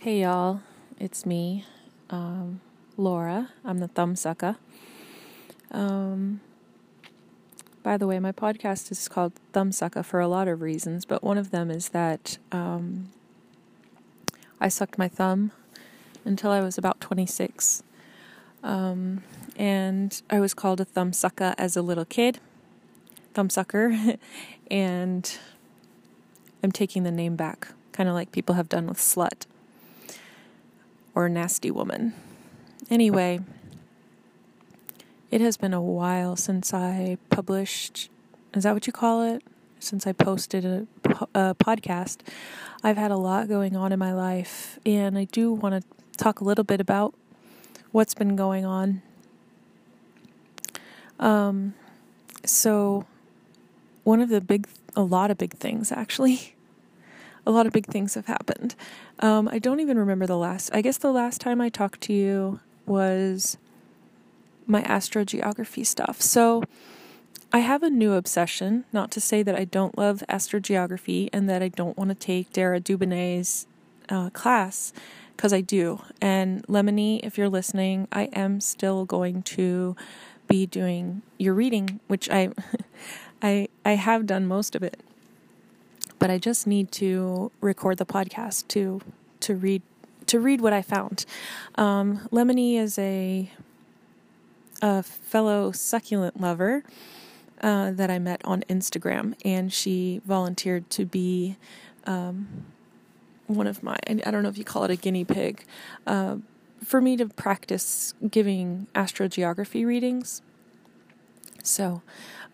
Hey y'all, it's me, um, Laura. I'm the Thumbsucker. Um, by the way, my podcast is called Thumbsucker for a lot of reasons, but one of them is that um, I sucked my thumb until I was about 26. Um, and I was called a thumbsucker as a little kid, thumbsucker, and I'm taking the name back, kind of like people have done with slut or nasty woman. Anyway, it has been a while since I published. Is that what you call it? Since I posted a, a podcast, I've had a lot going on in my life, and I do want to talk a little bit about what's been going on. Um, so one of the big, a lot of big things actually a lot of big things have happened. Um, I don't even remember the last. I guess the last time I talked to you was my astrogeography stuff. So I have a new obsession. Not to say that I don't love astrogeography and that I don't want to take Dara Dubinet's uh, class, because I do. And Lemony, if you're listening, I am still going to be doing your reading, which I, I, I have done most of it but I just need to record the podcast to to read to read what I found. Um, Lemony is a a fellow succulent lover uh, that I met on Instagram, and she volunteered to be um, one of my I don't know if you call it a guinea pig uh, for me to practice giving astrogeography readings. So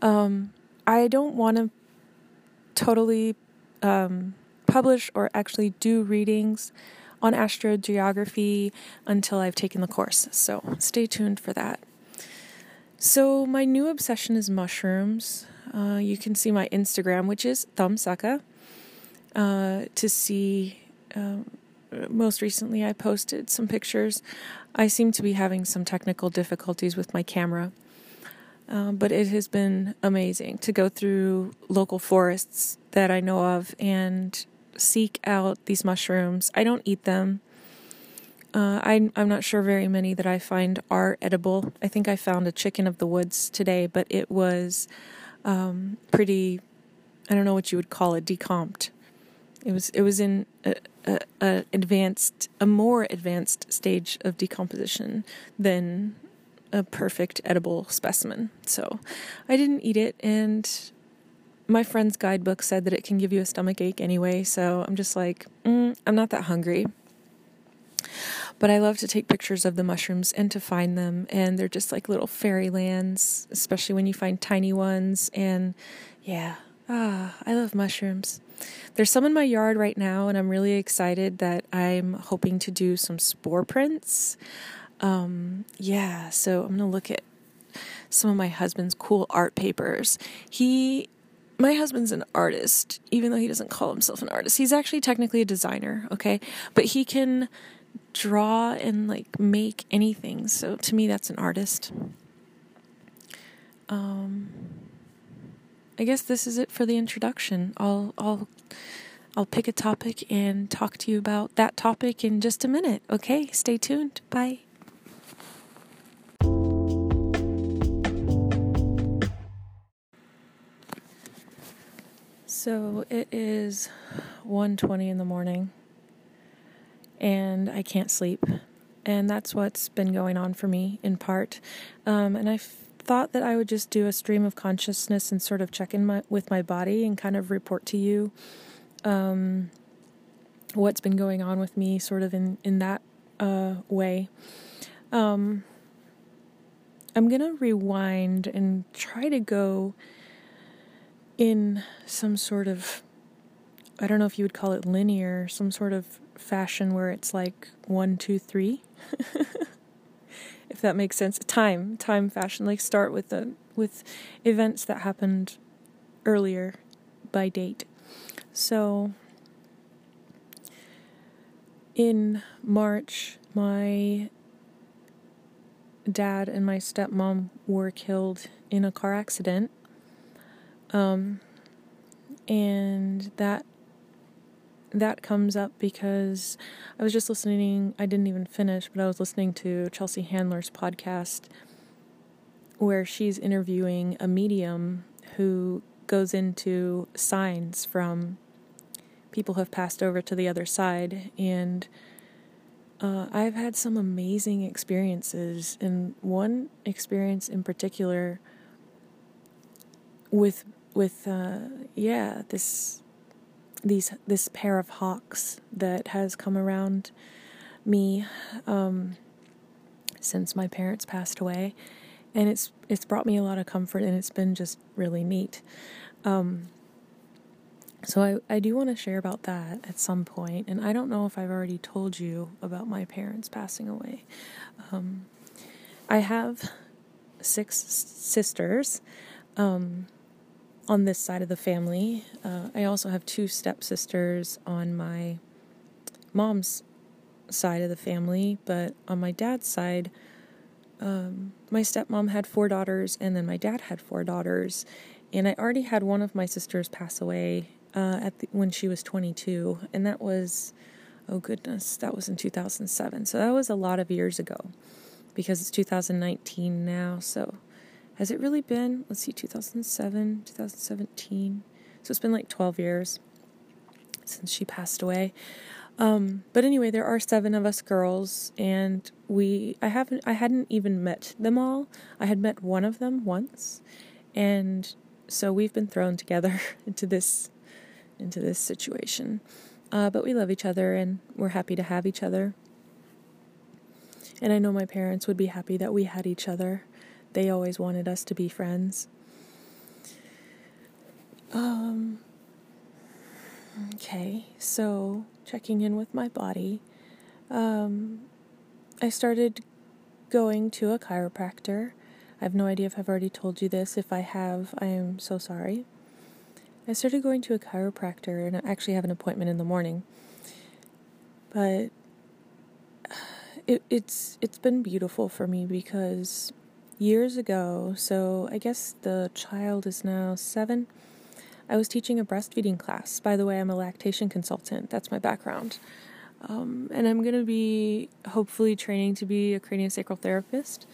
um, I don't want to totally um, publish or actually do readings on astrogeography until I've taken the course. So stay tuned for that. So, my new obsession is mushrooms. Uh, you can see my Instagram, which is thumbsucker, uh, to see. Um, most recently, I posted some pictures. I seem to be having some technical difficulties with my camera. Um, but it has been amazing to go through local forests that I know of and seek out these mushrooms. I don't eat them. Uh, I, I'm not sure very many that I find are edible. I think I found a chicken of the woods today, but it was um, pretty. I don't know what you would call it, decomped. It was it was in a, a, a advanced, a more advanced stage of decomposition than a perfect edible specimen. So I didn't eat it, and my friend's guidebook said that it can give you a stomach ache anyway. So I'm just like, mm, I'm not that hungry. But I love to take pictures of the mushrooms and to find them, and they're just like little fairylands, especially when you find tiny ones. And yeah, ah, I love mushrooms. There's some in my yard right now, and I'm really excited that I'm hoping to do some spore prints. Um, yeah, so I'm gonna look at some of my husband's cool art papers. He my husband's an artist, even though he doesn't call himself an artist. He's actually technically a designer, okay? But he can draw and like make anything. So to me that's an artist. Um I guess this is it for the introduction. I'll I'll I'll pick a topic and talk to you about that topic in just a minute. Okay? Stay tuned. Bye. So it is 1:20 in the morning and I can't sleep. And that's what's been going on for me in part. Um, and I thought that I would just do a stream of consciousness and sort of check in my, with my body and kind of report to you um, what's been going on with me, sort of in in that uh, way. Um, I'm gonna rewind and try to go in some sort of I don't know if you would call it linear, some sort of fashion where it's like one, two, three. if that makes sense. Time, time fashion. Like start with the with events that happened earlier by date. So in March, my dad and my stepmom were killed in a car accident um, and that that comes up because I was just listening, I didn't even finish, but I was listening to Chelsea Handler's podcast where she's interviewing a medium who goes into signs from people who have passed over to the other side. And uh, I've had some amazing experiences, and one experience in particular with with uh, yeah this these this pair of hawks that has come around me um, since my parents passed away, and it's it's brought me a lot of comfort, and it's been just really neat. Um, so I, I do want to share about that at some point, and I don't know if I've already told you about my parents passing away. Um, I have six sisters. Um, on this side of the family. Uh, I also have two stepsisters on my mom's side of the family, but on my dad's side, um, my stepmom had four daughters, and then my dad had four daughters. And I already had one of my sisters pass away uh, at the, when she was 22, and that was, oh goodness, that was in 2007. So that was a lot of years ago, because it's 2019 now. So has it really been, let's see, 2007, 2017? So it's been like 12 years since she passed away. Um, but anyway, there are seven of us girls, and we I haven't I hadn't even met them all. I had met one of them once, and so we've been thrown together into this into this situation. Uh, but we love each other, and we're happy to have each other. And I know my parents would be happy that we had each other. They always wanted us to be friends. Um, okay, so checking in with my body. Um, I started going to a chiropractor. I have no idea if I've already told you this. If I have, I am so sorry. I started going to a chiropractor and I actually have an appointment in the morning. But it, it's it's been beautiful for me because years ago, so I guess the child is now seven. I was teaching a breastfeeding class. By the way, I'm a lactation consultant. That's my background. Um, and I'm going to be hopefully training to be a craniosacral therapist.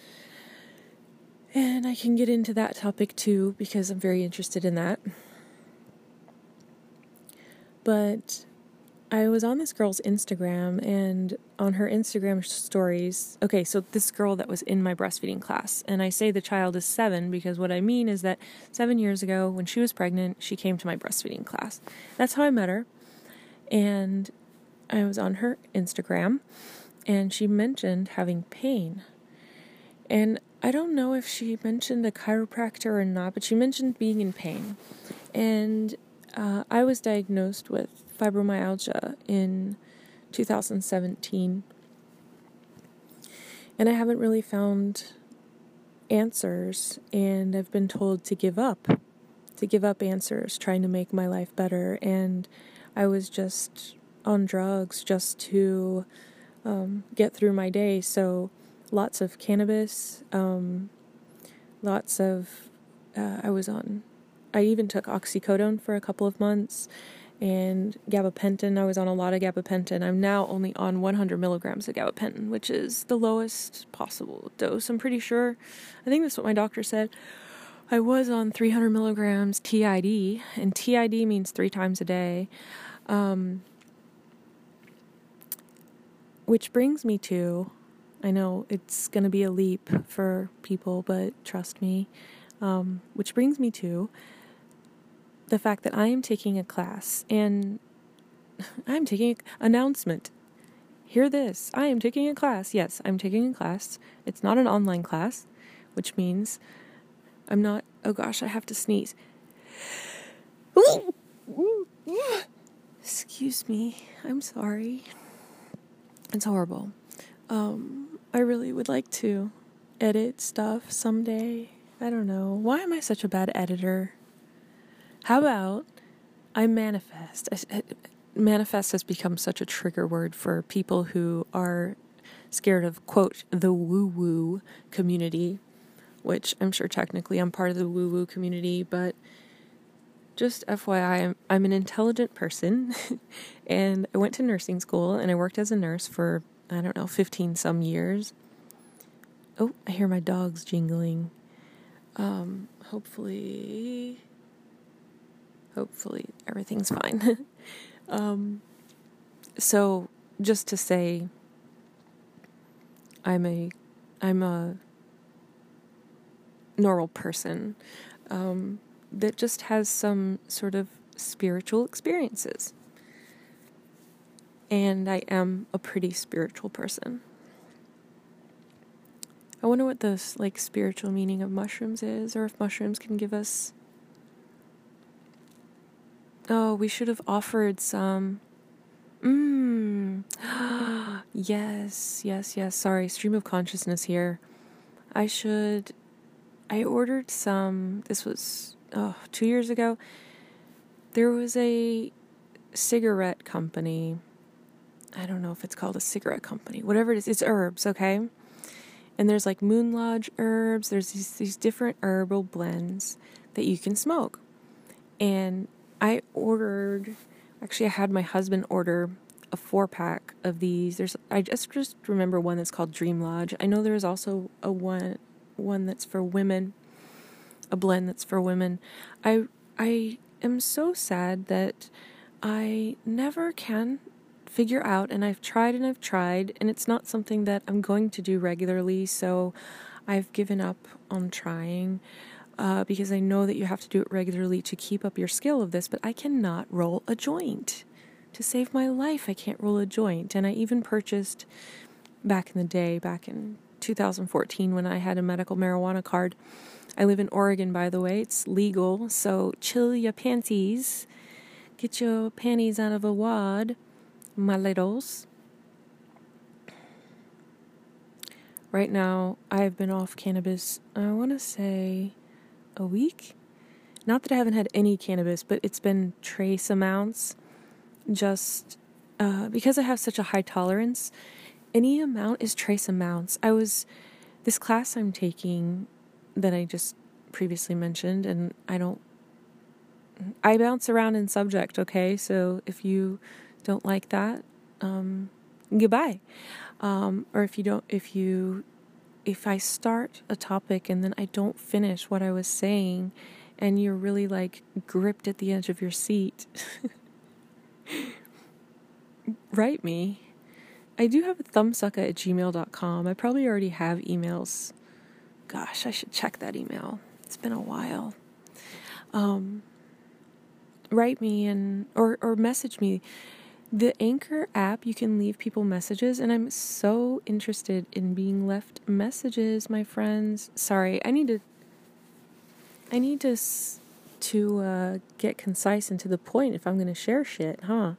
And I can get into that topic too because I'm very interested in that. But I was on this girl's Instagram and on her Instagram stories. Okay, so this girl that was in my breastfeeding class, and I say the child is seven because what I mean is that seven years ago, when she was pregnant, she came to my breastfeeding class. That's how I met her. And I was on her Instagram, and she mentioned having pain. And I don't know if she mentioned a chiropractor or not, but she mentioned being in pain. And uh, I was diagnosed with fibromyalgia in 2017. And I haven't really found answers, and I've been told to give up, to give up answers, trying to make my life better. And I was just on drugs just to um, get through my day. So lots of cannabis, um, lots of, uh, I was on, I even took oxycodone for a couple of months and gabapentin. I was on a lot of gabapentin. I'm now only on 100 milligrams of gabapentin, which is the lowest possible dose. I'm pretty sure. I think that's what my doctor said. I was on 300 milligrams TID, and TID means three times a day. Um, which brings me to I know it's going to be a leap for people, but trust me. Um, which brings me to the fact that I am taking a class and I'm taking an announcement. Hear this. I am taking a class. Yes, I'm taking a class. It's not an online class, which means I'm not oh gosh, I have to sneeze. Excuse me. I'm sorry. It's horrible. Um, I really would like to edit stuff someday. I don't know. Why am I such a bad editor? How about I manifest? Manifest has become such a trigger word for people who are scared of, quote, the woo woo community, which I'm sure technically I'm part of the woo woo community, but just FYI, I'm, I'm an intelligent person and I went to nursing school and I worked as a nurse for, I don't know, 15 some years. Oh, I hear my dogs jingling. Um, hopefully, hopefully everything's fine. um, so just to say, I'm a, I'm a normal person um, that just has some sort of spiritual experiences. And I am a pretty spiritual person. I wonder what the like spiritual meaning of mushrooms is, or if mushrooms can give us. Oh, we should have offered some. Mmm. yes, yes, yes. Sorry, stream of consciousness here. I should I ordered some, this was oh, two years ago. There was a cigarette company. I don't know if it's called a cigarette company, whatever it is, it's herbs, okay? And there's like Moon Lodge herbs, there's these, these different herbal blends that you can smoke. And I ordered, actually, I had my husband order a four pack of these. There's, I just just remember one that's called Dream Lodge. I know there's also a one one that's for women, a blend that's for women. I I am so sad that I never can figure out and I've tried and I've tried and it's not something that I'm going to do regularly, so I've given up on trying. Uh, because I know that you have to do it regularly to keep up your skill of this, but I cannot roll a joint. To save my life, I can't roll a joint. And I even purchased back in the day, back in 2014 when I had a medical marijuana card. I live in Oregon, by the way. It's legal, so chill your panties. Get your panties out of a wad, my littles. Right now, I've been off cannabis, I want to say a week. Not that I haven't had any cannabis, but it's been trace amounts. Just uh, because I have such a high tolerance, any amount is trace amounts. I was, this class I'm taking that I just previously mentioned, and I don't, I bounce around in subject, okay? So if you don't like that, um, goodbye. Um, or if you don't, if you, if I start a topic and then I don't finish what I was saying, and you're really like gripped at the edge of your seat, write me I do have a thumbsucker at gmail.com. I probably already have emails. Gosh, I should check that email. It's been a while. Um, write me and or or message me. The Anchor app, you can leave people messages, and I'm so interested in being left messages, my friends. Sorry, I need to. I need to to uh, get concise and to the point if I'm going to share shit, huh?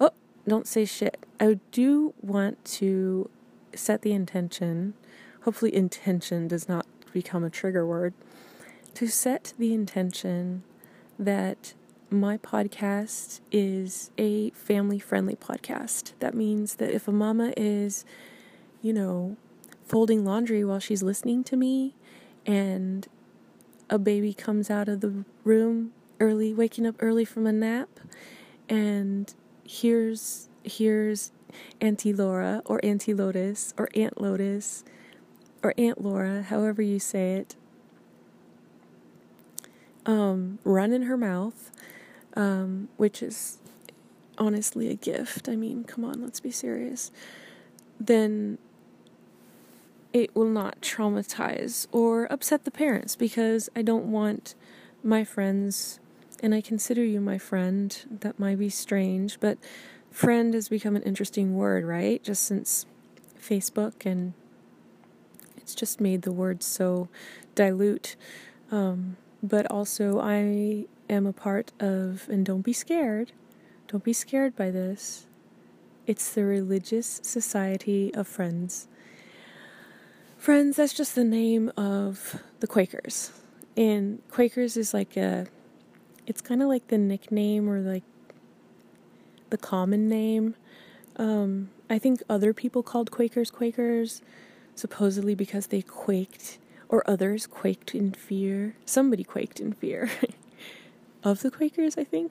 Oh, don't say shit. I do want to set the intention, hopefully, intention does not become a trigger word, to set the intention that my podcast is a family friendly podcast. That means that if a mama is, you know, folding laundry while she's listening to me and a baby comes out of the room early, waking up early from a nap, and here's here's Auntie Laura or Auntie Lotus or Aunt Lotus or Aunt Laura, however you say it, um, run in her mouth, um, which is honestly a gift. I mean, come on, let's be serious. Then it will not traumatize or upset the parents because I don't want my friends and I consider you my friend. That might be strange, but friend has become an interesting word, right? Just since Facebook and it's just made the word so dilute. Um, but also, I am a part of, and don't be scared, don't be scared by this. It's the Religious Society of Friends. Friends, that's just the name of the Quakers. And Quakers is like a it's kind of like the nickname or like the common name. Um, I think other people called Quakers Quakers, supposedly because they quaked, or others quaked in fear. Somebody quaked in fear. of the Quakers, I think.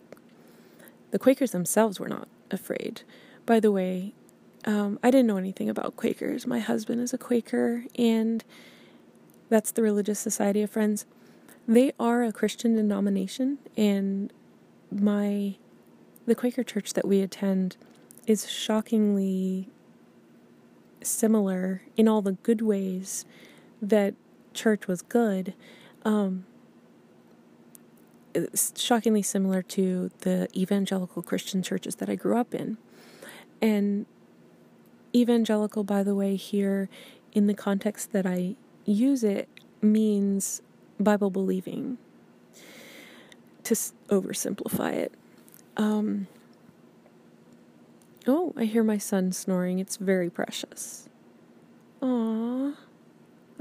The Quakers themselves were not afraid. By the way, um, I didn't know anything about Quakers. My husband is a Quaker, and that's the Religious Society of Friends. They are a Christian denomination, and my the Quaker church that we attend is shockingly similar in all the good ways that church was good. Um, shockingly similar to the evangelical Christian churches that I grew up in. And evangelical, by the way, here in the context that I use it, means Bible believing, to oversimplify it. Um, oh, I hear my son snoring. It's very precious. Aww.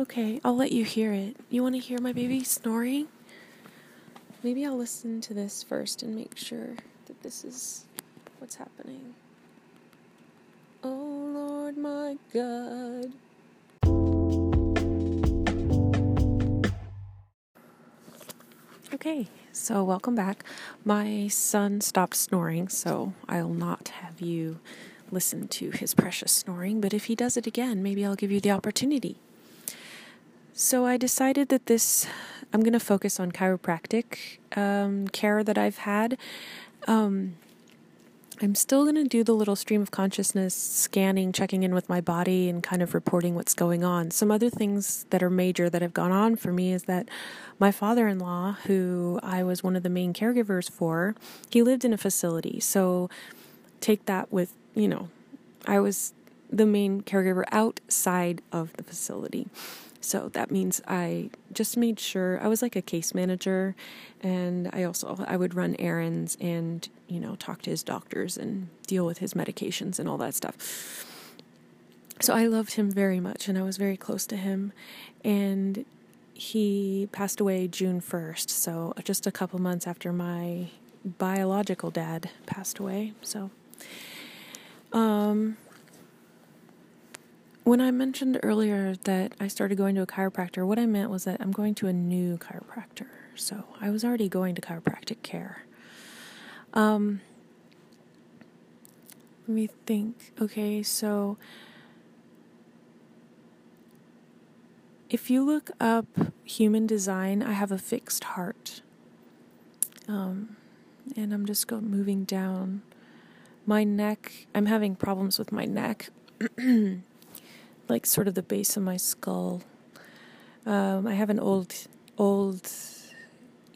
Okay, I'll let you hear it. You want to hear my baby snoring? Maybe I'll listen to this first and make sure that this is what's happening. Oh Lord, my God. Okay, so welcome back. My son stopped snoring, so I'll not have you listen to his precious snoring, but if he does it again, maybe I'll give you the opportunity. So I decided that this, I'm going to focus on chiropractic um, care that I've had. Um, I'm still going to do the little stream of consciousness scanning, checking in with my body, and kind of reporting what's going on. Some other things that are major that have gone on for me is that my father in law, who I was one of the main caregivers for, he lived in a facility. So take that with, you know, I was the main caregiver outside of the facility. So that means I just made sure I was like a case manager and I also I would run errands and, you know, talk to his doctors and deal with his medications and all that stuff. So I loved him very much and I was very close to him and he passed away June 1st, so just a couple months after my biological dad passed away. So um when I mentioned earlier that I started going to a chiropractor, what I meant was that I'm going to a new chiropractor. So I was already going to chiropractic care. Um, let me think. Okay, so if you look up human design, I have a fixed heart. Um, and I'm just going moving down my neck. I'm having problems with my neck. like sort of the base of my skull. Um, I have an old, old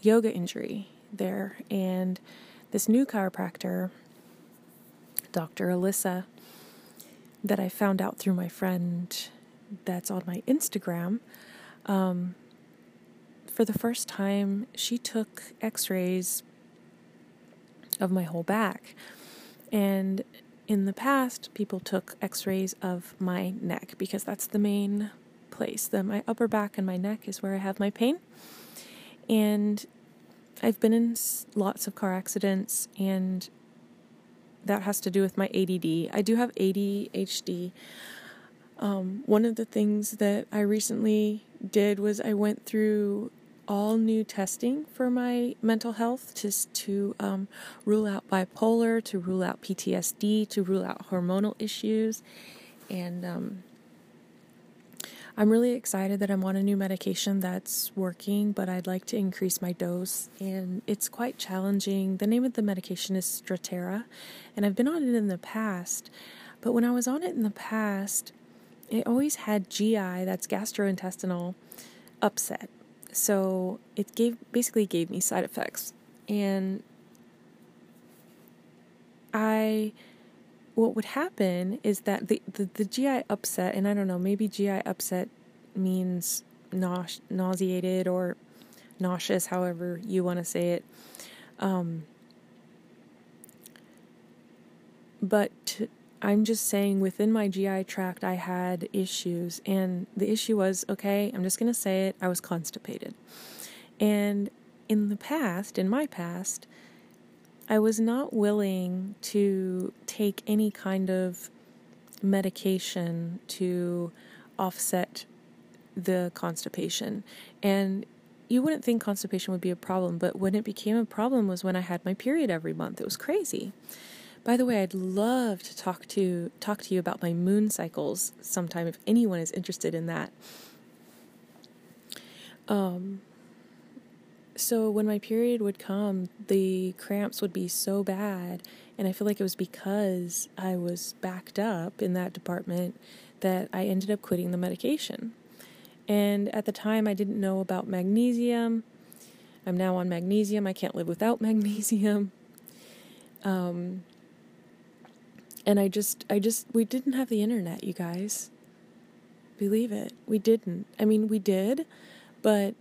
yoga injury there, and this new chiropractor, Dr. Alyssa, that I found out through my friend that's on my Instagram. Um, for the first time, she took x rays of my whole back. And in the past, people took x rays of my neck because that's the main place. The, my upper back and my neck is where I have my pain. And I've been in lots of car accidents, and that has to do with my ADD. I do have ADHD. Um, one of the things that I recently did was I went through all new testing for my mental health just to um, rule out bipolar, to rule out PTSD, to rule out hormonal issues. And um, I'm really excited that I'm on a new medication that's working, but I'd like to increase my dose. And it's quite challenging. The name of the medication is Strattera, and I've been on it in the past. But when I was on it in the past, it always had GI, that's gastrointestinal upset so it gave basically gave me side effects. And i what would happen is that the, the, the gi upset and i don't know maybe gi upset means nause- nauseated or nauseous however you want to say it. Um, but I'm just saying within my GI tract, I had issues. And the issue was okay, I'm just going to say it, I was constipated. And in the past, in my past, I was not willing to take any kind of medication to offset the constipation. And you wouldn't think constipation would be a problem, but when it became a problem was when I had my period every month. It was crazy. By the way, I'd love to talk to talk to you about my moon cycles sometime if anyone is interested in that. Um so when my period would come, the cramps would be so bad, and I feel like it was because I was backed up in that department that I ended up quitting the medication. And at the time, I didn't know about magnesium. I'm now on magnesium. I can't live without magnesium. Um, and I just, I just, we didn't have the internet, you guys. Believe it. We didn't. I mean, we did, but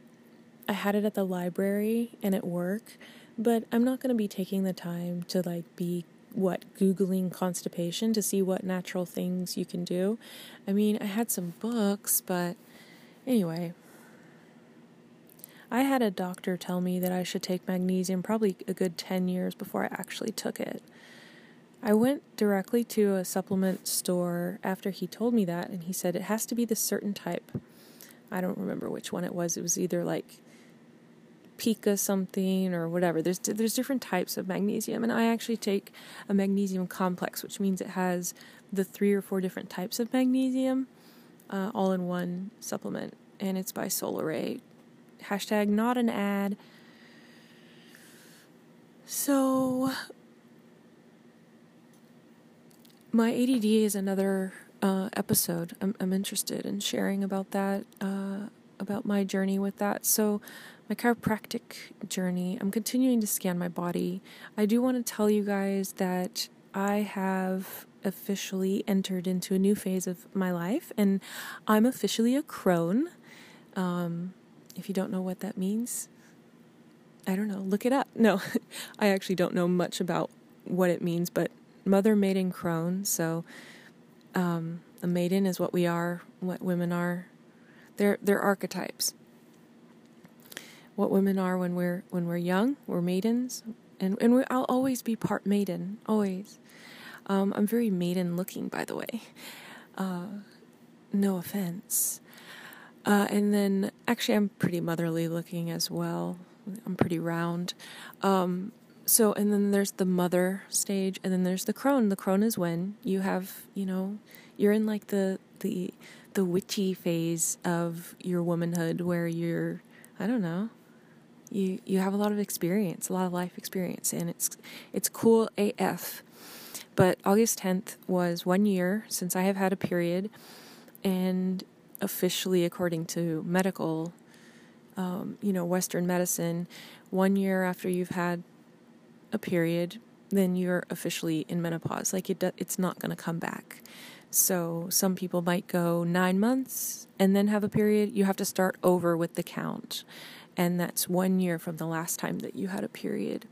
I had it at the library and at work. But I'm not going to be taking the time to like be what googling constipation to see what natural things you can do. I mean, I had some books, but Anyway, I had a doctor tell me that I should take magnesium probably a good 10 years before I actually took it. I went directly to a supplement store after he told me that, and he said it has to be the certain type. I don't remember which one it was. It was either like pica something or whatever. There's there's different types of magnesium, and I actually take a magnesium complex, which means it has the three or four different types of magnesium uh, all in one supplement, and it's by Solaray. Hashtag not an ad. So, my ADD is another uh, episode. I'm, I'm interested in sharing about that, uh, about my journey with that. So, my chiropractic journey, I'm continuing to scan my body. I do want to tell you guys that I have officially entered into a new phase of my life, and I'm officially a crone. Um, if you don't know what that means, I don't know, look it up. No, I actually don't know much about what it means, but mother, maiden, crone. So, um, a maiden is what we are, what women are. They're they're archetypes. What women are when we're when we're young, we're maidens, and and we, I'll always be part maiden, always. Um, I'm very maiden looking, by the way. Uh, no offense. Uh, and then, actually, I'm pretty motherly looking as well. I'm pretty round. Um, so, and then there's the mother stage, and then there's the crone. The crone is when you have, you know, you're in like the the the witchy phase of your womanhood, where you're, I don't know, you you have a lot of experience, a lot of life experience, and it's it's cool AF. But August 10th was one year since I have had a period, and officially, according to medical, um, you know, Western medicine, one year after you've had a period, then you're officially in menopause. Like it, it's not going to come back. So some people might go nine months and then have a period. You have to start over with the count, and that's one year from the last time that you had a period.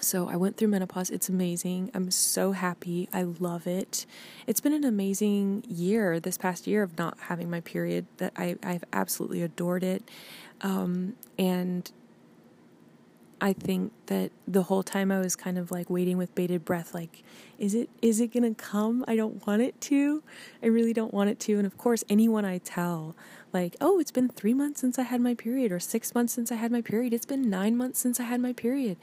So I went through menopause. It's amazing. I'm so happy. I love it. It's been an amazing year this past year of not having my period. That I I've absolutely adored it. Um, and I think that the whole time I was kind of like waiting with bated breath, like, is it is it gonna come? I don't want it to. I really don't want it to. And of course, anyone I tell, like, oh, it's been three months since I had my period, or six months since I had my period. It's been nine months since I had my period.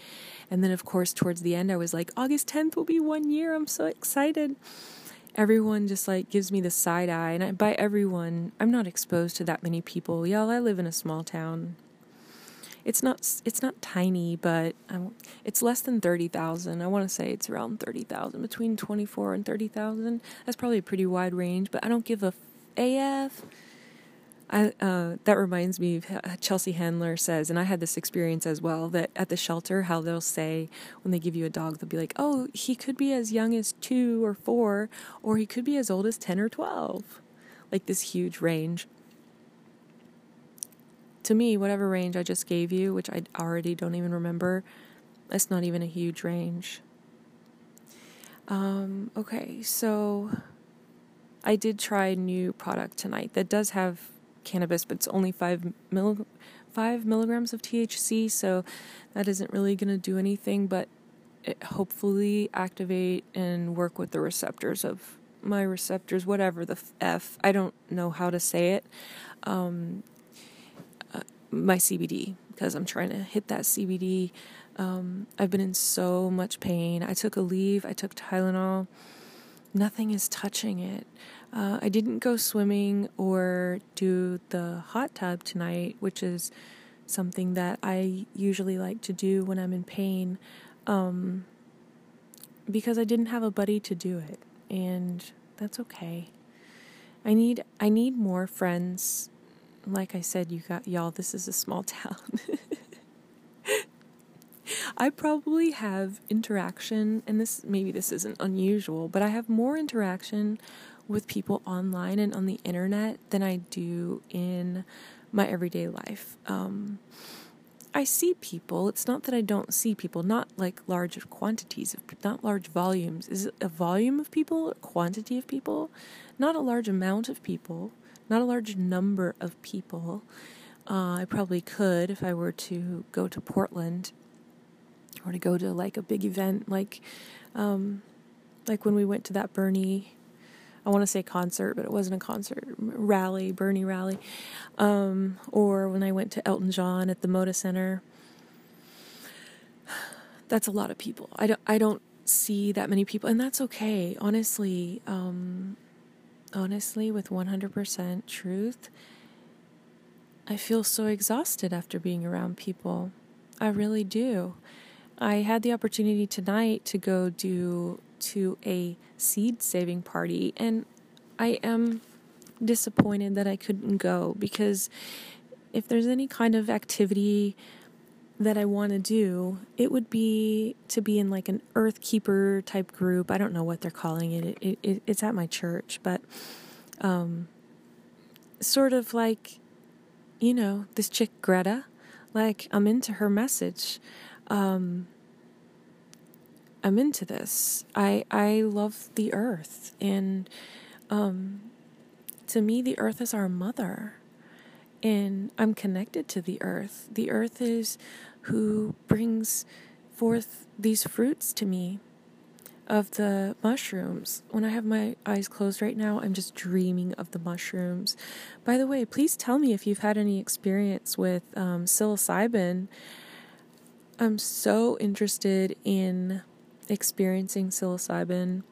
And then, of course, towards the end, I was like, August 10th will be one year. I'm so excited. Everyone just like gives me the side eye. And I, by everyone, I'm not exposed to that many people. Y'all, I live in a small town. It's not it's not tiny, but it's less than thirty thousand. I want to say it's around thirty thousand, between twenty four and thirty thousand. That's probably a pretty wide range, but I don't give a AF. I, uh, that reminds me of Chelsea Handler says, and I had this experience as well, that at the shelter, how they'll say when they give you a dog, they'll be like, oh, he could be as young as two or four, or he could be as old as 10 or 12. Like this huge range. To me, whatever range I just gave you, which I already don't even remember, that's not even a huge range. Um, okay, so I did try a new product tonight that does have cannabis, but it's only five mil- five milligrams of THC, so that isn't really going to do anything, but it hopefully activate and work with the receptors of my receptors, whatever the F. I don't know how to say it. Um, my CBD because I'm trying to hit that CBD. Um, I've been in so much pain. I took a leave, I took Tylenol. Nothing is touching it. Uh, I didn't go swimming or do the hot tub tonight, which is something that I usually like to do when I'm in pain, um, because I didn't have a buddy to do it, and that's okay. I need I need more friends. Like I said, you got y'all. This is a small town. I probably have interaction, and this maybe this isn't unusual, but I have more interaction with people online and on the internet than I do in my everyday life. Um, I see people. It's not that I don't see people, not like large quantities of, not large volumes. Is it a volume of people, a quantity of people? Not a large amount of people, not a large number of people. Uh, I probably could if I were to go to Portland or to go to like a big event, like, um, like when we went to that Bernie I want to say concert, but it wasn't a concert, rally, Bernie rally. Um, or when I went to Elton John at the Moda Center. That's a lot of people. I don't, I don't see that many people, and that's okay. Honestly, um, honestly, with 100% truth, I feel so exhausted after being around people. I really do. I had the opportunity tonight to go do to a seed saving party, and I am disappointed that I couldn't go because if there's any kind of activity that I want to do, it would be to be in like an Earth Keeper type group. I don't know what they're calling it. It, it it's at my church, but um, sort of like, you know, this chick Greta. Like I'm into her message. Um, I'm into this. I I love the earth and um to me the earth is our mother and I'm connected to the earth. The earth is who brings forth these fruits to me of the mushrooms. When I have my eyes closed right now, I'm just dreaming of the mushrooms. By the way, please tell me if you've had any experience with um, psilocybin. I'm so interested in experiencing psilocybin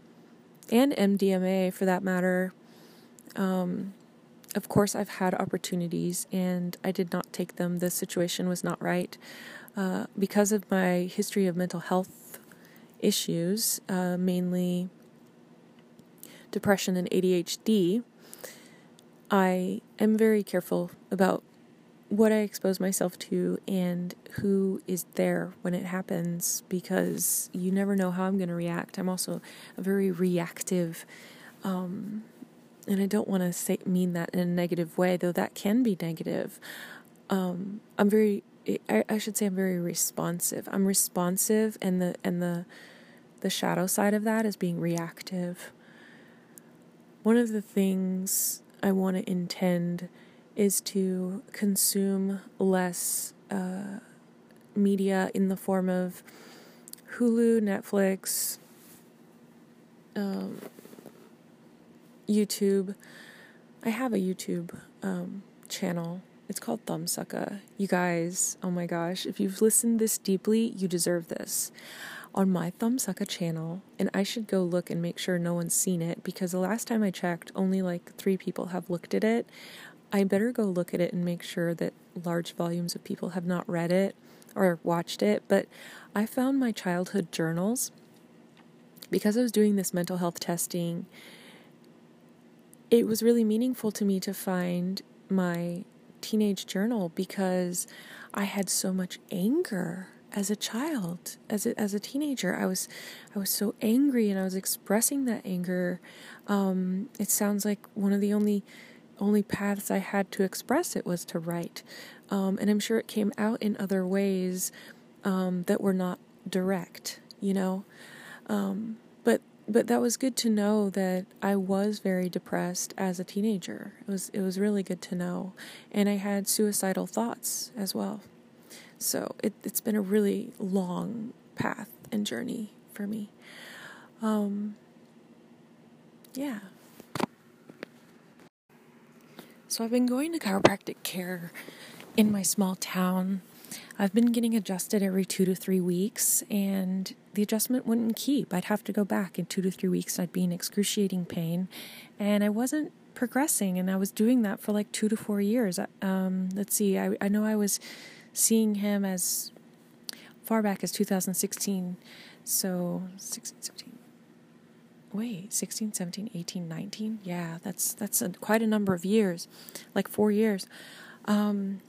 and MDMA for that matter. Um, of course, I've had opportunities and I did not take them. The situation was not right. Uh, because of my history of mental health issues, uh, mainly depression and ADHD, I am very careful about what I expose myself to and who is there when it happens because you never know how I'm going to react. I'm also a very reactive, um, and I don't want to say mean that in a negative way, though that can be negative. Um, I'm very, I, I should say, I'm very responsive. I'm responsive, and the and the the shadow side of that is being reactive. One of the things I want to intend is to consume less uh, media in the form of Hulu, Netflix, um, YouTube. I have a YouTube um, channel. It's called Thumbsucker. You guys, oh my gosh, if you've listened this deeply, you deserve this. On my Thumbsucker channel, and I should go look and make sure no one's seen it because the last time I checked, only like three people have looked at it. I better go look at it and make sure that large volumes of people have not read it or watched it. But I found my childhood journals because I was doing this mental health testing. It was really meaningful to me to find my teenage journal because I had so much anger as a child as a, as a teenager i was i was so angry and i was expressing that anger um, it sounds like one of the only only paths I had to express it was to write. Um, and I'm sure it came out in other ways um, that were not direct, you know. But but that was good to know that I was very depressed as a teenager. It was it was really good to know, and I had suicidal thoughts as well. So it it's been a really long path and journey for me. Um, yeah. So I've been going to chiropractic care in my small town, I've been getting adjusted every two to three weeks, and the adjustment wouldn't keep. I'd have to go back in two to three weeks, and I'd be in excruciating pain, and I wasn't progressing, and I was doing that for like two to four years. Um, let's see, I, I know I was seeing him as far back as 2016, so 16, 17. Wait, 16, 17, 18, 19? Yeah, that's that's a, quite a number of years, like four years. Um,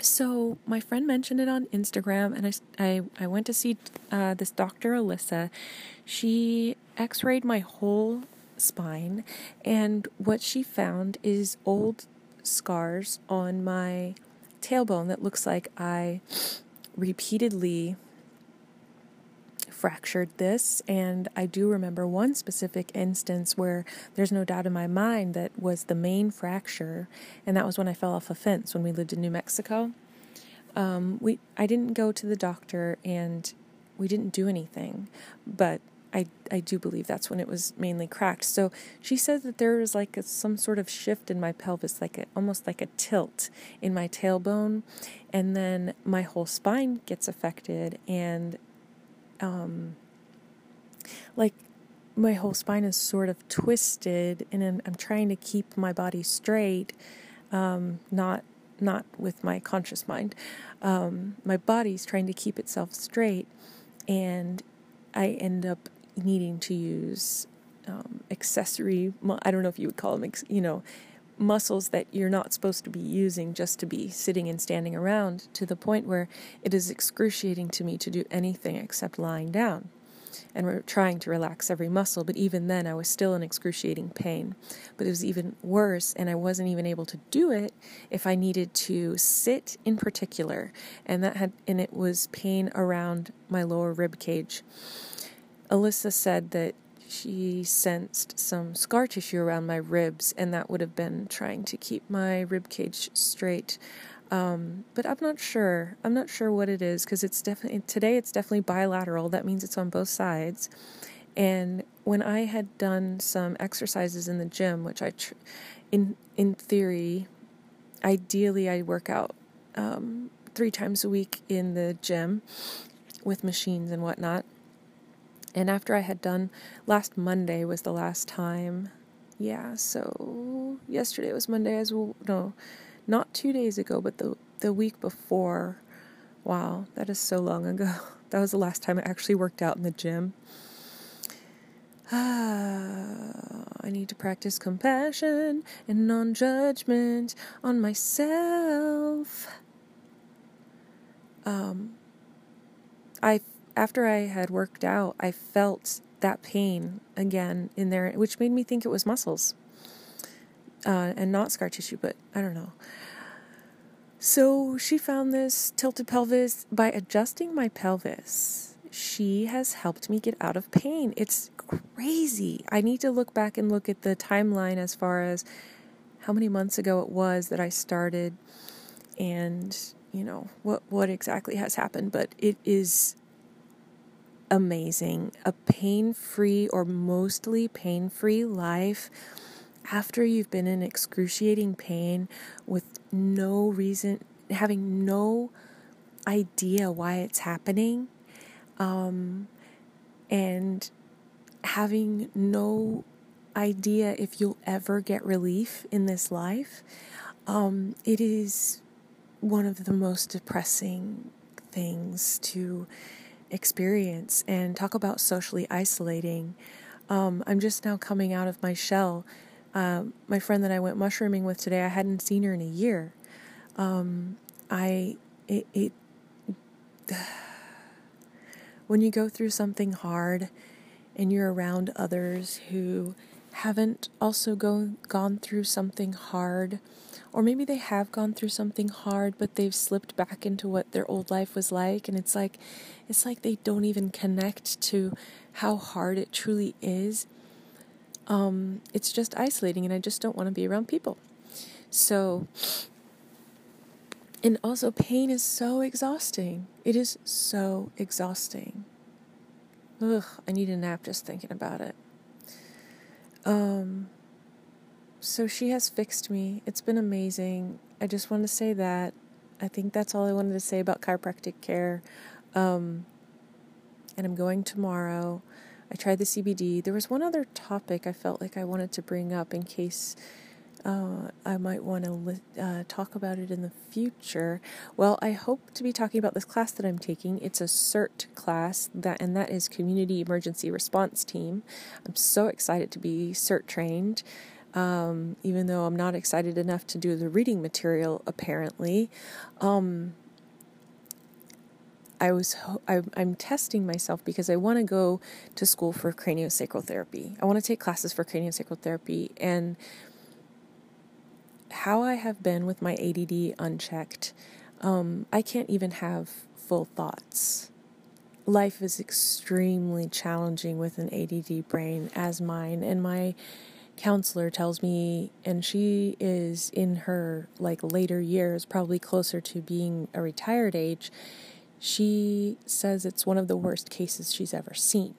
so my friend mentioned it on Instagram, and I, I, I went to see uh, this Dr. Alyssa. She x rayed my whole spine, and what she found is old scars on my tailbone that looks like I repeatedly fractured this. And I do remember one specific instance where there's no doubt in my mind that was the main fracture, and that was when I fell off a fence when we lived in New Mexico. Um, we I didn't go to the doctor and we didn't do anything, but I I do believe that's when it was mainly cracked. So she said that there was like a, some sort of shift in my pelvis, like a, almost like a tilt in my tailbone, and then my whole spine gets affected, and um, like my whole spine is sort of twisted, and I'm, trying to keep my body straight, um, not not with my conscious mind. Um, my body's trying to keep itself straight, and I end up needing to use um, accessory. I don't know if you would call them, you know, muscles that you're not supposed to be using just to be sitting and standing around to the point where it is excruciating to me to do anything except lying down and we're trying to relax every muscle. But even then I was still in excruciating pain. But it was even worse and I wasn't even able to do it if I needed to sit in particular. And that had and it was pain around my lower rib cage. Alyssa said that she sensed some scar tissue around my ribs, and that would have been trying to keep my rib cage straight. Um, but I'm not sure. I'm not sure what it is because it's definitely today. It's definitely bilateral. That means it's on both sides. And when I had done some exercises in the gym, which I, tr- in in theory, ideally I work out um, three times a week in the gym with machines and whatnot. And after I had done last Monday was the last time. Yeah, so yesterday was Monday as well. No, not two days ago, but the the week before. Wow, that is so long ago. That was the last time I actually worked out in the gym. Ah, I need to practice compassion and non judgment on myself. Um, I after I had worked out, I felt that pain again in there, which made me think it was muscles uh, and not scar tissue, but I don't know. So she found this tilted pelvis by adjusting my pelvis. She has helped me get out of pain. It's crazy. I need to look back and look at the timeline as far as how many months ago it was that I started and you know what what exactly has happened but it is amazing. A pain free or mostly pain free life after you've been in excruciating pain with no reason, having no idea why it's happening, um, and having no idea if you'll ever get relief in this life. Um, it is one of the most depressing things to experience and talk about socially isolating. Um, I'm just now coming out of my shell. Um, my friend that I went mushrooming with today, I hadn't seen her in a year. Um, I it, it when you go through something hard and you're around others who haven't also go, gone through something hard or maybe they have gone through something hard but they've slipped back into what their old life was like. And it's like it's like they don't even connect to how hard it truly is. Um, it's just isolating and i just don't want to be around people. So and also pain is so exhausting. It is so exhausting. Ugh i need a nap just thinking about it. Um so she has fixed me. It's been amazing. I just want to say that I think that's all I wanted to say about chiropractic care. Um, and I'm going tomorrow. I tried the CBD. There was one other topic I felt like I wanted to bring up in case uh, I might want to li- uh, talk about it in the future. Well, I hope to be talking about this class that I'm taking. It's a CERT class, that and that is Community Emergency Response Team. I'm so excited to be CERT trained. Um, even though I'm not excited enough to do the reading material, apparently. Um, I was I, am testing myself because I want to go to school for craniosacral therapy. I want to take classes for craniosacral therapy, and how I have been with my ADD unchecked, um, I can't even have full thoughts. Life is extremely challenging with an ADD brain as mine, and my counselor tells me and she is in her like later years probably closer to being a retired age she says it's one of the worst cases she's ever seen.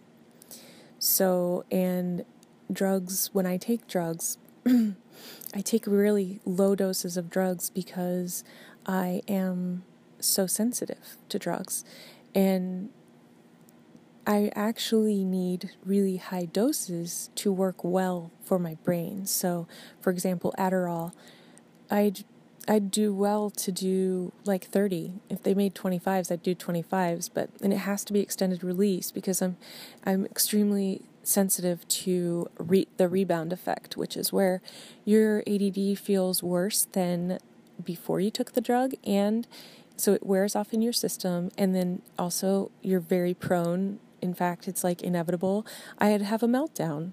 So, and drugs, when I take drugs, I take really low doses of drugs because I am so sensitive to drugs. And I actually need really high doses to work well for my brain. So, for example, Adderall, I'd I'd do well to do like 30. If they made 25s, I'd do 25s, but and it has to be extended release because I'm I'm extremely sensitive to re- the rebound effect, which is where your ADD feels worse than before you took the drug and so it wears off in your system and then also you're very prone in fact it's like inevitable i had to have a meltdown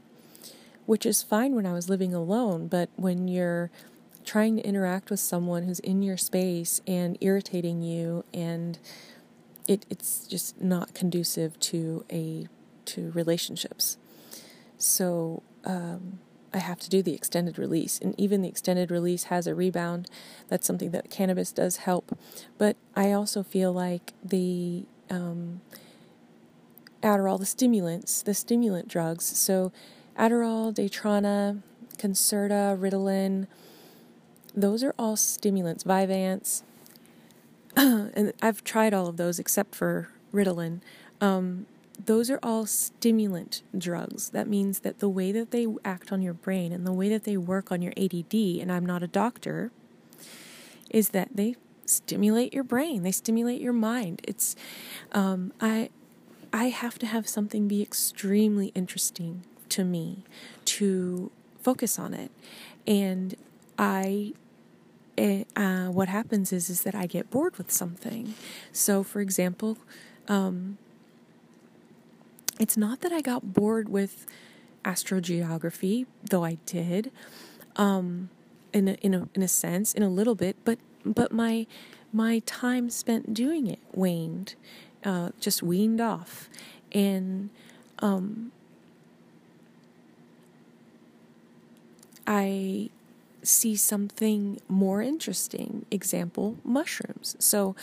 which is fine when i was living alone but when you're trying to interact with someone who's in your space and irritating you and it, it's just not conducive to a to relationships. So um, I have to do the extended release and even the extended release has a rebound. That's something that cannabis does help but I also feel like the um, Adderall the stimulants the stimulant drugs so Adderall Daytrana Concerta Ritalin those are all stimulants, Vyvanse, and I've tried all of those except for Ritalin. Um, those are all stimulant drugs. That means that the way that they act on your brain and the way that they work on your ADD, and I'm not a doctor, is that they stimulate your brain. They stimulate your mind. It's um, I I have to have something be extremely interesting to me to focus on it, and I it, uh, what happens is is that I get bored with something. So, for example, um, it's not that I got bored with astrogeography, though I did, um, in a, in a in a sense, in a little bit, but but my my time spent doing it waned, uh, just weaned off, and um, I see something more interesting. Example, mushrooms. So,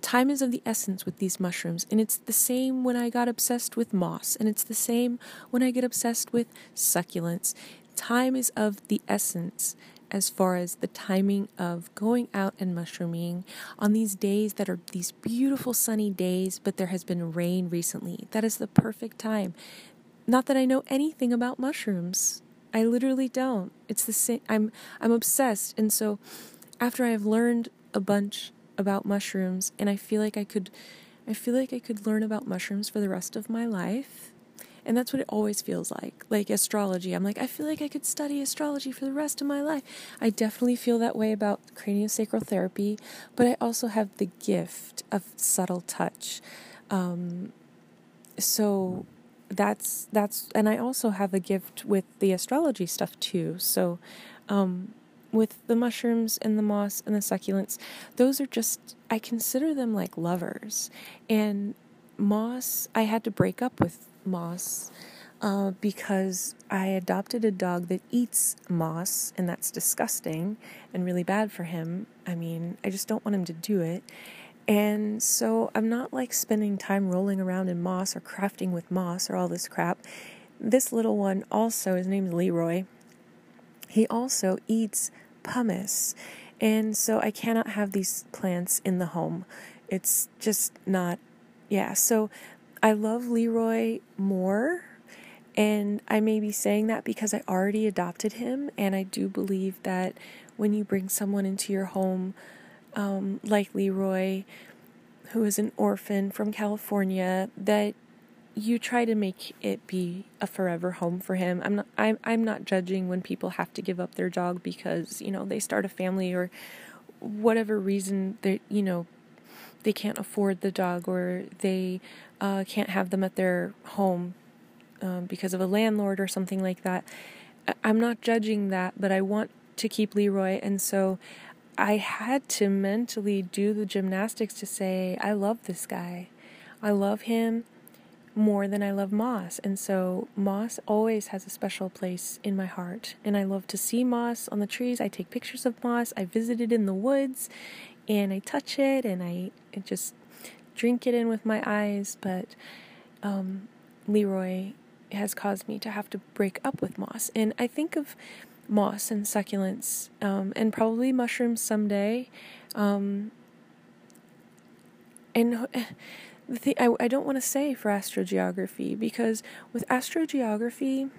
time is of the essence with these mushrooms, and it's the same when I got obsessed with moss, and it's the same when I get obsessed with succulents. Time is of the essence as far as the timing of going out and mushrooming on these days that are these beautiful sunny days, but there has been rain recently. That is the perfect time. Not that I know anything about mushrooms. I literally don't. It's the same. I'm I'm obsessed, and so after I've learned a bunch about mushrooms, and I feel like I could, I feel like I could learn about mushrooms for the rest of my life, and that's what it always feels like. Like astrology, I'm like I feel like I could study astrology for the rest of my life. I definitely feel that way about craniosacral therapy, but I also have the gift of subtle touch. Um, so that's that's and I also have a gift with the astrology stuff too. So um, with the mushrooms and the moss and the succulents, those are just I consider them like lovers. And moss, I had to break up with moss uh, because I adopted a dog that eats moss, and that's disgusting and really bad for him. I mean, I just don't want him to do it. And so I'm not like spending time rolling around in moss or crafting with moss or all this crap. This little one also, his name's Leroy, he also eats pumice. And so I cannot have these plants in the home. It's just not, yeah. So I love Leroy more. And I may be saying that because I already adopted him. And I do believe that when you bring someone into your home, um, like Leroy, who is an orphan from California, that you try to make it be a forever home for him. I'm not I'm I'm not judging when people have to give up their dog because, you know, they start a family or whatever reason that, you know they can't afford the dog or they uh, can't have them at their home um, because of a landlord or something like that. I'm not judging that, but I want to keep Leroy, and so I had to mentally do the gymnastics to say, I love this guy. I love him more than I love moss. And so moss always has a special place in my heart. And I love to see moss on the trees. I take pictures of moss. I visit it in the woods and I touch it and I, I just drink it in with my eyes. But um, Leroy has caused me to have to break up with moss. And I think of moss and succulents um, and probably mushrooms someday. Um, and the thing I, I don't want to say for astrogeography because with astrogeography,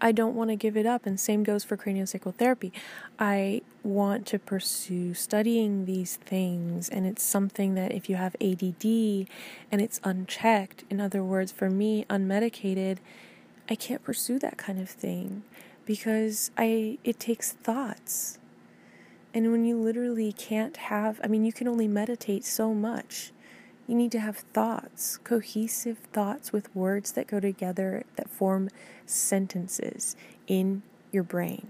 I don't want to give it up, and same goes for craniosacral therapy. I want to pursue studying these things, and it's something that if you have ADD and it's unchecked, in other words, for me, unmedicated, I can't pursue that kind of thing because I it takes thoughts. And when you literally can't have, I mean, you can only meditate so much. You need to have thoughts, cohesive thoughts with words that go together that form sentences in your brain.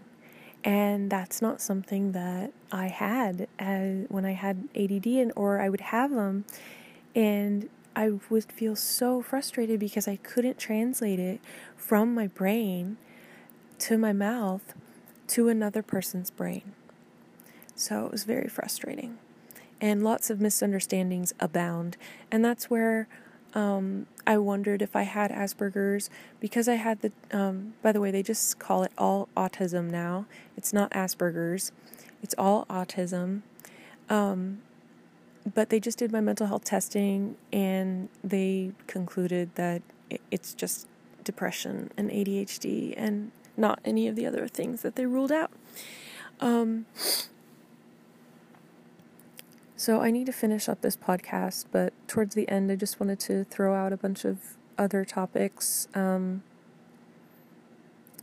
And that's not something that I had as, when I had ADD, and, or I would have them, and I would feel so frustrated because I couldn't translate it from my brain to my mouth to another person's brain. So it was very frustrating and lots of misunderstandings abound. And that's where um, I wondered if I had Asperger's because I had the, um, by the way, they just call it all autism now. It's not Asperger's, it's all autism. Um, but they just did my mental health testing and they concluded that it's just depression and ADHD and not any of the other things that they ruled out. Um, so I need to finish up this podcast, but towards the end, I just wanted to throw out a bunch of other topics. Um,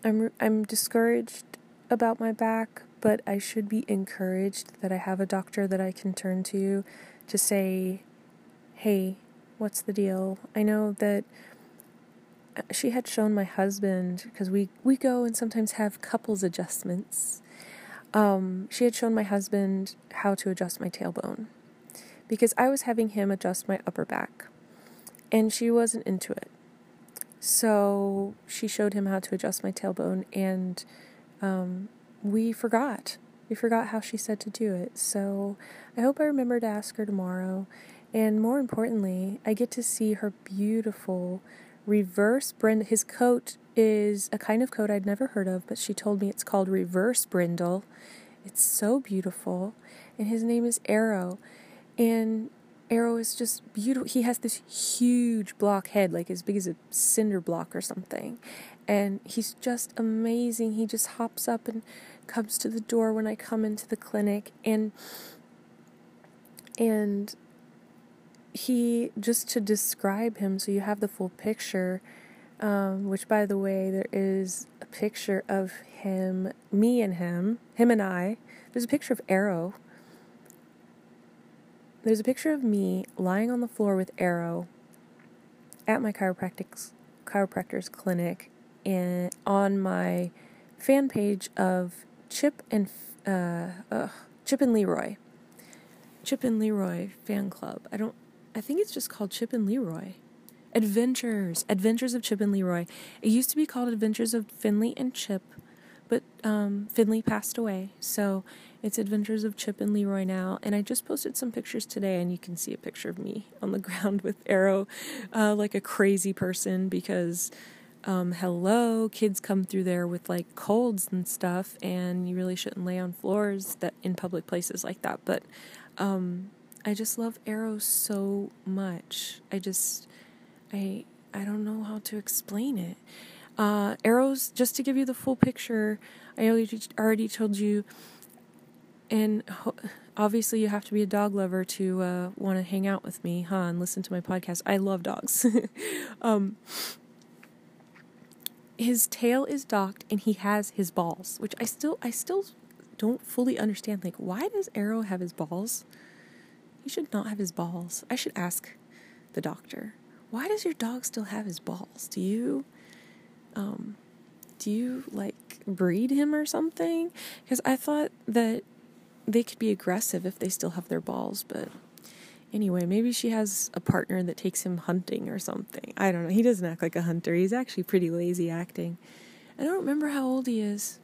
I'm I'm discouraged about my back, but I should be encouraged that I have a doctor that I can turn to to say, "Hey, what's the deal?" I know that she had shown my husband because we we go and sometimes have couples adjustments um, she had shown my husband how to adjust my tailbone because I was having him adjust my upper back and she wasn't into it. So she showed him how to adjust my tailbone and um, we forgot. We forgot how she said to do it. So I hope I remember to ask her tomorrow. And more importantly, I get to see her beautiful reverse Brindle. His coat is a kind of coat I'd never heard of, but she told me it's called reverse brindle. It's so beautiful. And his name is Arrow. And Arrow is just beautiful. He has this huge block head, like as big as a cinder block or something. And he's just amazing. He just hops up and comes to the door when I come into the clinic. And and he just to describe him so you have the full picture um, which by the way there is a picture of him me and him him and i. There's a picture of arrow. There's a picture of me lying on the floor with arrow at my chiropractic's chiropractor's clinic and on my fan page of chip and uh, uh, chip and leroy. Chip and leroy fan club. I don't I think it's just called Chip and Leroy. Adventures, Adventures of Chip and Leroy. It used to be called Adventures of Finley and Chip, but um, Finley passed away, so it's Adventures of Chip and Leroy now. And I just posted some pictures today, and you can see a picture of me on the ground with Arrow, uh, like a crazy person, because um, hello, kids come through there with like colds and stuff, and you really shouldn't lay on floors that in public places like that. But um, I just love Arrow so much. I just, I, I don't know how to explain it. Uh, arrows, just to give you the full picture, I already, already told you, and ho- obviously you have to be a dog lover to uh, want to hang out with me, huh, and listen to my podcast. I love dogs. um, his tail is docked and he has his balls, which I still I still don't fully understand. Like, why does Arrow have his balls? He should not have his balls. I should ask the doctor. Why does your dog still have his balls? Do you um do you like breed him or something? Because I thought that they could be aggressive if they still have their balls, but Anyway, maybe she has a partner that takes him hunting or something. I don't know. He doesn't act like a hunter. He's actually pretty lazy acting. I don't remember how old he is.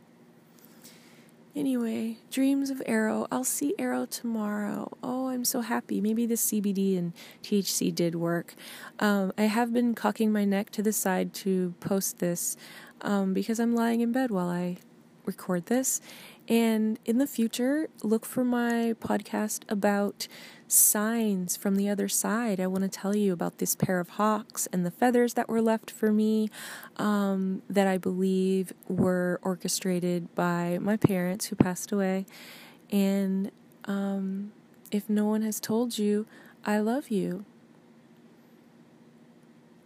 Anyway, dreams of Arrow. I'll see Arrow tomorrow. Oh, I'm so happy. Maybe the CBD and THC did work. Um, I have been cocking my neck to the side to post this um, because I'm lying in bed while I record this. And in the future, look for my podcast about signs from the other side. I want to tell you about this pair of hawks and the feathers that were left for me um, that I believe were orchestrated by my parents who passed away. And um, if no one has told you, I love you.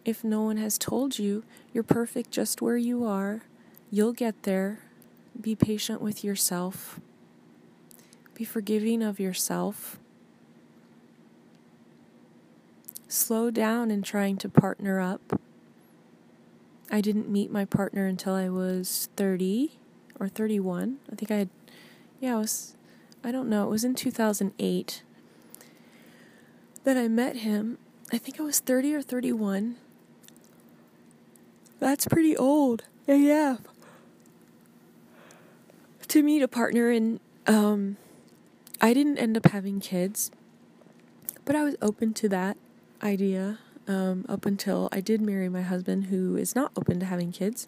If no one has told you, you're perfect just where you are, you'll get there. Be patient with yourself. Be forgiving of yourself. Slow down in trying to partner up. I didn't meet my partner until I was 30 or 31. I think I had, yeah, I was, I don't know, it was in 2008 that I met him. I think I was 30 or 31. That's pretty old. Yeah, yeah to meet a partner and um, I didn't end up having kids, but I was open to that idea um, up until I did marry my husband, who is not open to having kids.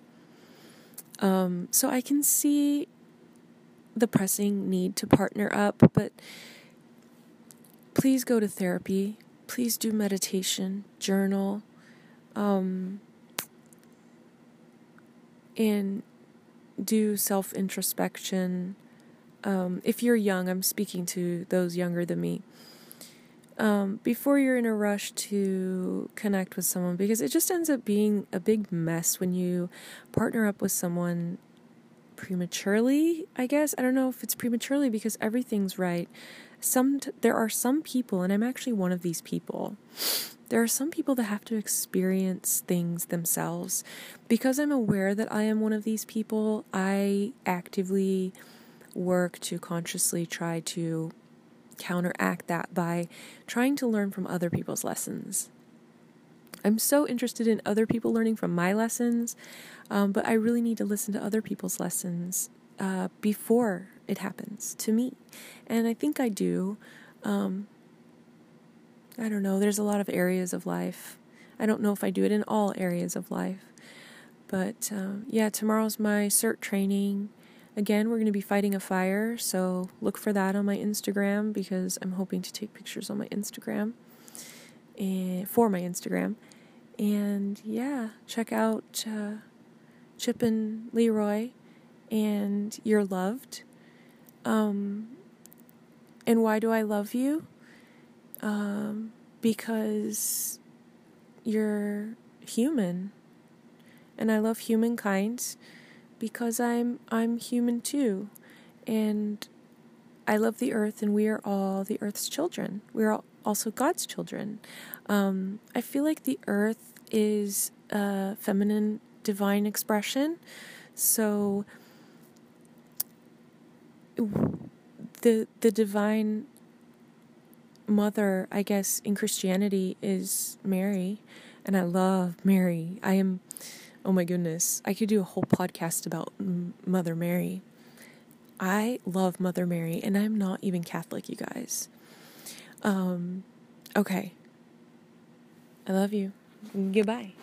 Um, so I can see the pressing need to partner up, but please go to therapy. Please do meditation, journal, um, and do self introspection. Um, if you're young, I'm speaking to those younger than me. Um, before you're in a rush to connect with someone, because it just ends up being a big mess when you partner up with someone prematurely. I guess I don't know if it's prematurely because everything's right. Some there are some people, and I'm actually one of these people there are some people that have to experience things themselves. Because I'm aware that I am one of these people, I actively work to consciously try to counteract that by trying to learn from other people's lessons. I'm so interested in other people learning from my lessons, um, but I really need to listen to other people's lessons uh, before it happens to me. And I think I do. Um, I don't know, there's a lot of areas of life. I don't know if I do it in all areas of life. But uh, yeah, tomorrow's my CERT training. Again, we're going to be fighting a fire, so look for that on my Instagram because I'm hoping to take pictures on my Instagram and for my Instagram. And yeah, check out uh, Chip and Leroy and You're Loved. Um, and why do I love you? um, because you're human, and I love humankind because I'm I'm human too, and I love the earth, and we are all the earth's children. We are also God's children. Um, I feel like the earth is a feminine divine expression, so the the divine mother, I guess, in Christianity is Mary. And I love Mary. I am, oh my goodness, I could do a whole podcast about Mother Mary. I love Mother Mary, and I'm not even Catholic, you guys. Um, okay. I love you. Goodbye.